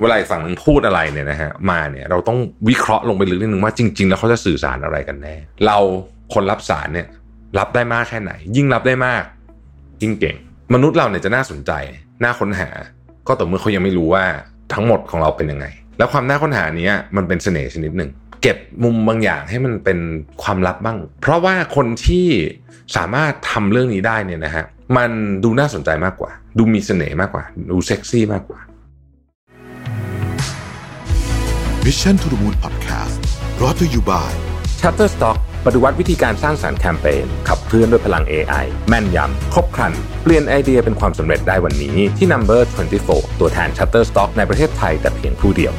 เวลาฝั่งนึงพูดอะไรเนี่ยนะฮะมาเนี่ยเราต้องวิเคราะห์ลงไปลึกนิดนึงว่าจริง ๆ แล้วเขาจะสื่อสารอะไรกันแน่ เราคนรับสารเนี่ย รับได้มากแค่ไหน ยิ่งรับได้มาก ยิ่งเก่ง มนุษย์เราเนี่ยจะน่าสนใจ น่าค้นหา ก็ต่อเมื่อเขายังไม่รู้ว่าทั้งหมดของเราเป็นยังไง แล้วความน่าค้นหานี้มันเป็นเสน่ห์ชนิดหนึ่งเก็บมุมบางอย่างให้มันเป็นความลับบ้าง เพราะว่าคนที่สามารถทำเรื่องนี้ได้เนี่ยนะฮะมันดูน่าสนใจมากกว่า ดูมีเสน่ห์มากกว่า ดูเซ็กซี่มากกว่า Mission to the Moon Podcast brought to you by Shutterstock ปฏิวัติวิธีการสร้างสารรค์แคมเปญขับเคลื่อนด้วยพลัง AI แม่นยำ ครบครัน เปลี่ยนไอเดียเป็นความสำเร็จได้วันนี้ ที่ Number 24 ตัวแทน Shutterstock ในประเทศไทยแต่เพียงผู้เดียว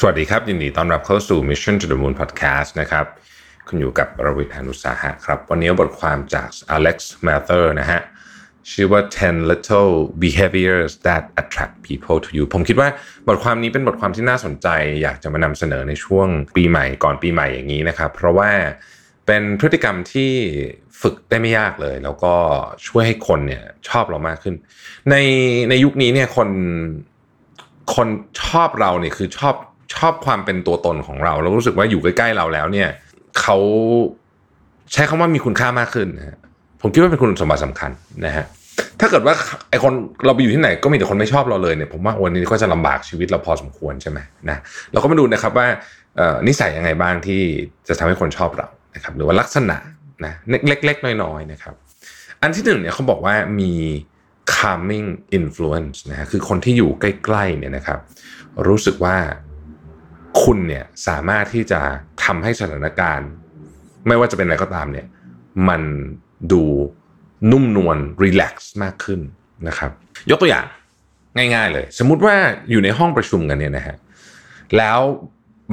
สวัสดีครับ ยินดีต้อนรับเข้าสู่ Mission to the Moon Podcast นะครับ คุณอยู่กับรวิทานุสาหะครับ วันนี้บทความจาก Alex Mather นะฮะชื่อว่า 10 little behaviors that attract people to you ผมคิดว่าบทความนี้เป็นบทความที่น่าสนใจ อยากจะมานำเสนอในช่วงปีใหม่ก่อนปีใหม่อย่างนี้นะครับ เพราะว่าเป็นพฤติกรรมที่ฝึกได้ไม่ยากเลย แล้วก็ช่วยให้คนเนี่ยชอบเรามากขึ้น ในในยุคนี้เนี่ยคนคนชอบเราเนี่ยคือชอบชอบความเป็นตัวตนของเรา แล้วรู้สึกว่าอยู่ใกล้ๆเราแล้วเนี่ย เขาใช้คำว่ามีคุณค่ามากขึ้นนะฮะผมคิดว่าเป็นคุณสมบัติสำคัญนะฮะถ้าเกิดว่าไอคนเราไปอยู่ที่ไหนก็มีแต่คนไม่ชอบเราเลยเนี่ยผมว่าวันนี้ก็จะลำบากชีวิตเราพอสมควรใช่ไหมนะเราก็มาดูนะครับว่านิสัยยังไงบ้างที่จะทำให้คนชอบเรานะครับหรือว่าลักษณะนะเล็กๆ น้อยๆนะครับ อันที่หนึ่งเนี่ยเขาบอกว่ามี calming influence นะฮะคือคนที่อยู่ใกล้ๆเนี่ยนะครับ รู้สึกว่า คุณเนี่ยสามารถที่จะทำให้สถานการณ์ ไม่ว่าจะเป็นอะไรก็ตามเนี่ย มันดูนุ่มนวลรีแลกซ์มากขึ้นนะครับ ยกตัวอย่างง่ายๆเลย สมมุติว่าอยู่ในห้องประชุมกันเนี่ยนะฮะแล้ว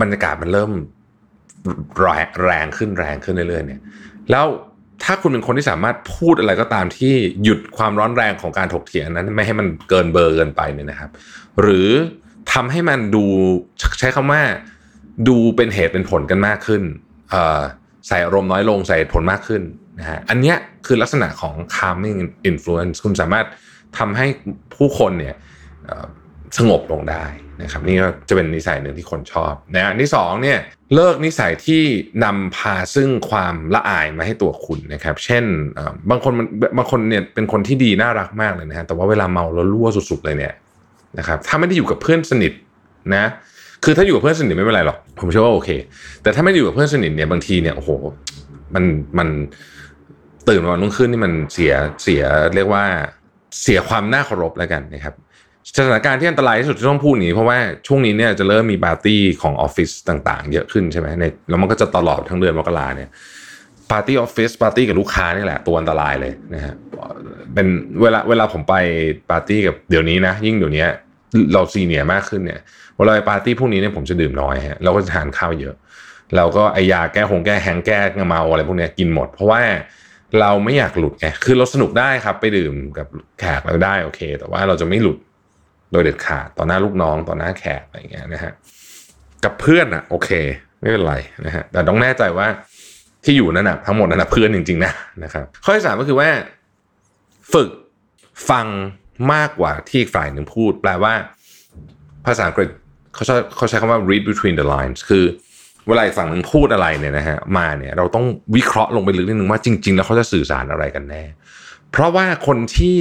บรรยากาศมันเริ่มแรแรงขึ้นแรงขึ้นเรื่อยๆเนี่ย แล้วถ้าคุณเป็นคนที่สามารถพูดอะไรก็ตามที่หยุดความร้อนแรงของการถกเถียงนั้น ไม่ให้มันเกินเบอร์เกินไปเนี่ยนะครับ หรือ ทำให้มันดูใช้คำว่าดูเป็นเหตุเป็นผลกันมากขึ้นใส่อารมณ์น้อยลงใส่ผลมากขึ้นนะฮะอันเนี้ยคือลักษณะของ calming influence คุณสามารถทำให้ผู้คนเนี่ยสงบลงได้นะครับนี่ก็จะเป็นนิสัยหนึ่งที่คนชอบนะอันที่สองเนี่ยเลิกนิสัยที่นำพาซึ่งความละอายมาให้ตัวคุณนะครับ เช่นบางคนบางคนเนี่ยเป็นคนที่ดีน่ารักมากเลยนะฮะแต่ว่าเวลาเมาแล้วรั่วสุดๆเลยเนี่ย นะครับถ้าไม่ได้อยู่กับเพื่อนสนิทนะ คือถ้าอยู่กับเพื่อนสนิทไม่เป็นไรหรอกผมเชื่อว่าโอเค แต่ถ้าไม่อยู่กับเพื่อนสนิทเนี่ยบางทีเนี่ยโอ้โหมันมันตื่นวันรุ่งขึ้นนี่มันเสียเสียเรียกว่าเสียความน่าเคารพแล้วกันนะครับสถานการณ์ที่อันตรายที่สุดที่ต้องพูดนี้เพราะว่าช่วงนี้เนี่ยจะเริ่มมีปาร์ตี้ของออฟฟิศต่าง ๆ เยอะขึ้นใช่ไหมในแล้วมันก็จะตลอดทั้งเดือนมกราเนี่ยปาร์ตี้ออฟฟิศปาร์ตี้กับลูกค้านี่แหละตัวอันตรายเลยนะฮะเป็นเวลาเวลาผมไปปาร์ตี้กับเดี๋ยวนี้นะ ยิ่งเดี๋ยวนี้ เรา senior มากขึ้นเนี่ยเวลาไปปาร์ตี้พวกนี้เนี่ยผมจะดื่มน้อยฮะเราก็จะทานข้าวเยอะแล้วก็ไอยาแก้หงแก้แหงแก้เมาอะไรพวกนี้กินหมด เพราะว่าเราไม่อยากหลุดไงคือเราสนุกได้ครับ ไปดื่มกับแขกเราได้โอเค แต่ว่าเราจะไม่หลุดโดยเด็ดขาดต่อหน้าลูกน้องต่อหน้าแขกอะไรอย่างเงี้ยนะฮะกับเพื่อนอะโอเค ไม่เป็นไรนะฮะแต่ต้องแน่ใจว่าที่อยู่นั่นนะทั้งหมดนั่นนะเพื่อนจริงๆนะนะครับข้อที่สามก็คือว่า ฝึกฟัง มากกว่าที่อีกฝ่ายหนึ่งพูด แปลว่า ภาษาอังกฤษเขาใช้เขาใช้คำว่า read between the lines คือเวลาอีกฝั่งหนึ่งพูดอะไรเนี่ยนะฮะมาเนี่ยเราต้องวิเคราะห์ลงไปลึกนิดนึงว่าจริง ๆ แล้วเขาจะสื่อสารอะไรกันแน่ เพราะว่าคนที่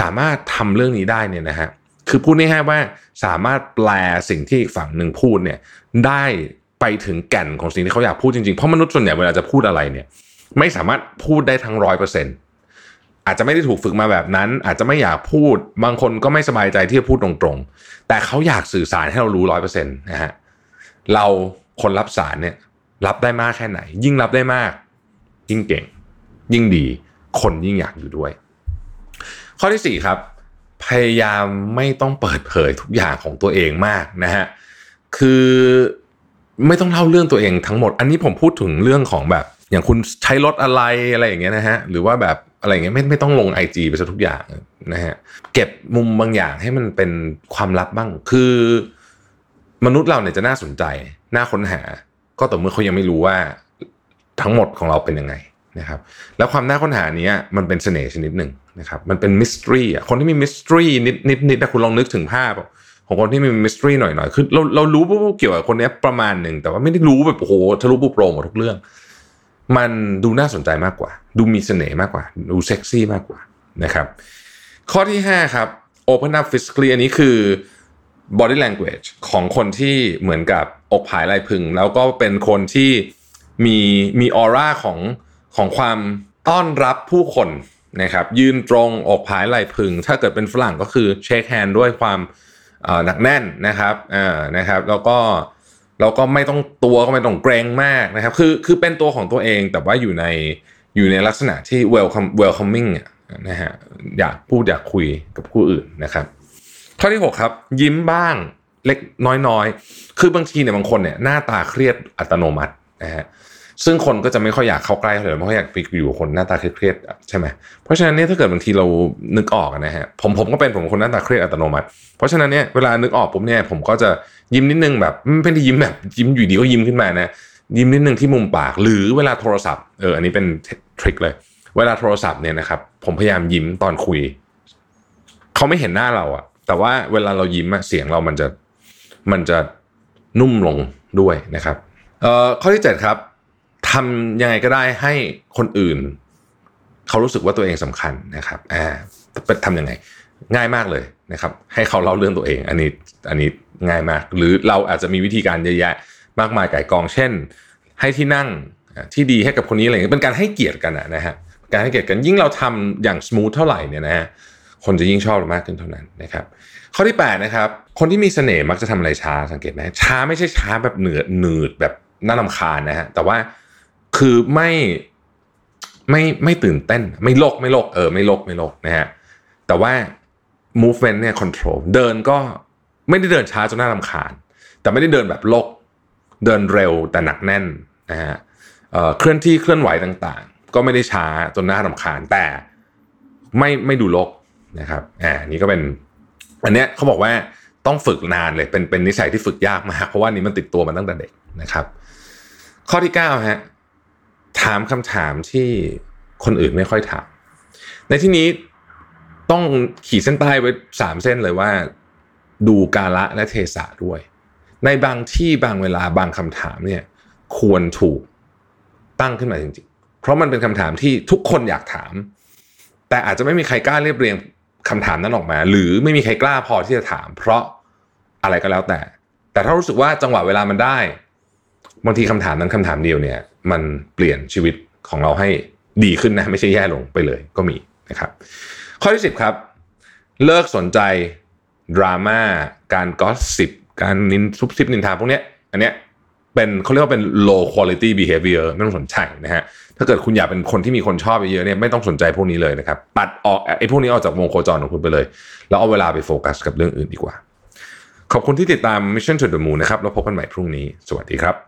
สามารถทำเรื่องนี้ได้เนี่ยนะฮะคือพูดง่ายๆว่าสามารถแปลสิ่งที่อีกฝั่งหนึ่งพูดเนี่ยได้ไปถึงแก่นของสิ่งที่เขาอยากพูดจริงๆ เพราะมนุษย์ส่วนใหญ่เวลาจะพูดอะไรเนี่ยไม่สามารถพูดได้ทั้งร้อยเปอร์เซ็นต์ อาจจะไม่ได้ถูกฝึกมาแบบนั้น อาจจะไม่อยากพูด บางคนก็ไม่สบายใจที่จะพูดตรงๆ แต่เขาอยากสื่อสารให้เรารู้ร้อยเปอร์เซ็นต์นะฮะเราคนรับสารเนี่ยรับได้มากแค่ไหน ยิ่งรับได้มาก ยิ่งเก่ง ยิ่งดี คนยิ่งอยากอยู่ด้วย ข้อที่สี่ครับ พยายามไม่ต้องเปิดเผยทุกอย่างของตัวเองมากนะฮะคือไม่ต้องเล่าเรื่องตัวเองทั้งหมด อันนี้ผมพูดถึงเรื่องของแบบ อย่างคุณใช้รถอะไรอะไรอย่างเงี้ยนะฮะหรือว่าแบบ อะไรเงี้ยไม่ไม่ต้องลงไอจีไปซะทุกอย่างนะฮะเก็บมุมบางอย่างให้มันเป็นความลับบ้าง คือ มนุษย์เราเนี่ยจะน่าสนใจ น่าค้นหา ก็ต่อเมื่อเขายังไม่รู้ว่าทั้งหมดของเราเป็นยังไงนะครับแล้วความน่าค้นหานี้มันเป็นเสน่ห์ชนิดหนึ่งนะครับมันเป็นมิสทรีอะคนที่มีมิสทรีนิดนิดนิดนะคุณลองนึกถึงภาพของคนที่มีมิสทรีหน่อยหน่อยคือเราเรารู้เกี่ยวกับคนนี้ประมาณหนึ่งแต่ว่าไม่ได้รู้แบบโอ้โหทะลุปุโปรงหมดทุกเรื่อง มันดูน่าสนใจมากกว่า ดูมีเสน่ห์มากกว่า ดูเซ็กซี่มากกว่านะครับ ข้อที่ 5 ครับ open up physically อันนี้คือ body language ของคนที่เหมือนกับอกผายลายพึง แล้วก็เป็นคนที่มีมีออร่าของของความต้อนรับผู้คนนะครับ ยืนตรงอกผายไหลพึง ถ้าเกิดเป็นฝรั่งก็คือเช็คแฮนด์ด้วยความหนักแน่นนะครับอ่านะครับ แล้วก็ เราก็ไม่ต้องตัวก็ไม่ต้องเกรงมากนะครับ คือคือเป็นตัวของตัวเองแต่ว่าอยู่ในอยู่ในลักษณะที่ welcome welcoming นะฮะอยากพูดอยากคุยกับผู้อื่นนะครับข้อที่ 6 ครับ ยิ้มบ้างเล็กน้อยๆ คือบางทีเนี่ยบางคนเนี่ยหน้าตาเครียดอัตโนมัตินะฮะ ซึ่งคนก็จะไม่ค่อยอยากเข้าใกล้เขาเลยเพราะอยอยากไปอยู่คนหน้าตาเครียดใช่ไหมเพราะฉะนั้นเนี่ยถ้าเกิดบางทีเรานึกออกนะฮะผมผมก็เป็นผมคนหน้าตาเครียดอัตโนมัติ เพราะฉะนั้นเนี่ยเวลานึกออกผมเนี่ยผมก็จะยิ้มนิดนึงแบบไม่ได้ยิ้มแบบยิ้มอยู่ดีก็ยิ้มขึ้นมานะยิ้มนิดนึงที่มุมปาก หรือเวลาโทรศัพท์เอออันนี้เป็นทริคเลย เวลาโทรศัพท์เนี่ยนะครับผมพยายามยิ้มตอนคุยเขาไม่เห็นหน้าเราอะแต่ว่าเวลาเรายิ้มเสียงเรามันจะมันจะนุ่มลงด้วยนะครับเอ่อข้อที่ 7 ครับ ทำยังไงก็ได้ให้คนอื่น เขารู้สึกว่าตัวเองสำคัญนะครับอ่าทำยังไง ง่ายมากเลยนะครับ ให้เขาเล่าเรื่องตัวเอง อันนี้อันนี้ง่ายมาก หรือเราอาจจะมีวิธีการเยอะแยะมากมายไก่กอง เช่น ให้ที่นั่งที่ดีให้กับคนนี้อะไรเงี้ยเป็นการให้เกียรติกันนะฮะการให้เกียรติกันยิ่งเราทำอย่างสมูทเท่าไหร่เนี่ยนะฮะคนจะยิ่งชอบเรามากขึ้นเท่านั้นนะครับ ข้อที่8นะครับคนที่มีเสน่ห์มักจะทำอะไรช้าสังเกตไหมช้าไม่ใช่ช้าแบบเหนือหนืดแบบน่าลำคาญนะฮะแต่ว่า คือไม่ไม่ไม่ตื่นเต้น ไม่โลกไม่โลกเออไม่โลกไม่โลกนะฮะแต่ว่า movement เนี่ย control เดินก็ไม่ได้เดินช้าจนน่ารำคาญ แต่ไม่ได้เดินแบบโลกเดินเร็วแต่หนักแน่นนะฮะเคลื่อนที่เคลื่อนไหวต่างๆ ก็ไม่ได้ช้าจนน่ารำคาญ แต่ไม่ไม่ดูโลกนะครับอ่านี่ก็เป็นอันเนี้ยเขาบอกว่าต้องฝึกนานเลยเป็นเป็นนิสัยที่ฝึกยากมากเพราะว่านี้มันติดตัวมาตั้งแต่เด็กนะครับ ข้อที่9ฮะ ถามคำถามที่คนอื่นไม่ค่อยถาม ในที่นี้ต้องขีดเส้นใต้ไว้สามเส้นเลยว่า ดูกาละและเทศะด้วย ในบางที่บางเวลาบางคำถามเนี่ยควรถูกตั้งขึ้นมาจริงๆ เพราะมันเป็นคำถามที่ทุกคนอยากถาม แต่อาจจะไม่มีใครกล้าเรียบเรียงคำถามนั้นออกมา หรือไม่มีใครกล้าพอที่จะถาม เพราะอะไรก็แล้วแต่ แต่ถ้ารู้สึกว่าจังหวะเวลามันได้ บางทีคำถามนั้นคำถามเดียวเนี่ย มันเปลี่ยนชีวิตของเราให้ดีขึ้นนะไม่ใช่แย่ลงไปเลยก็มีนะครับ ข้อที่สิบครับ เลิกสนใจดราม่าการกอสซิบการนินซุบซิบนินทาพวกเนี้ยอันเนี้ยเป็นเขาเรียกว่าเป็น low quality behavior ไม่ต้องสนใจนะฮะถ้าเกิดคุณอยากเป็นคนที่มีคนชอบเยอะเนี่ยไม่ต้องสนใจพวกนี้เลยนะครับตัดออกไอ้พวกนี้ออกจากวงโคจรของคุณไปเลย แล้วเอาเวลาไปโฟกัสกับเรื่องอื่นดีกว่า ขอบคุณที่ติดตาม Mission to the Moon นะครับแล้วพบกันใหม่พรุ่งนี้ สวัสดีครับ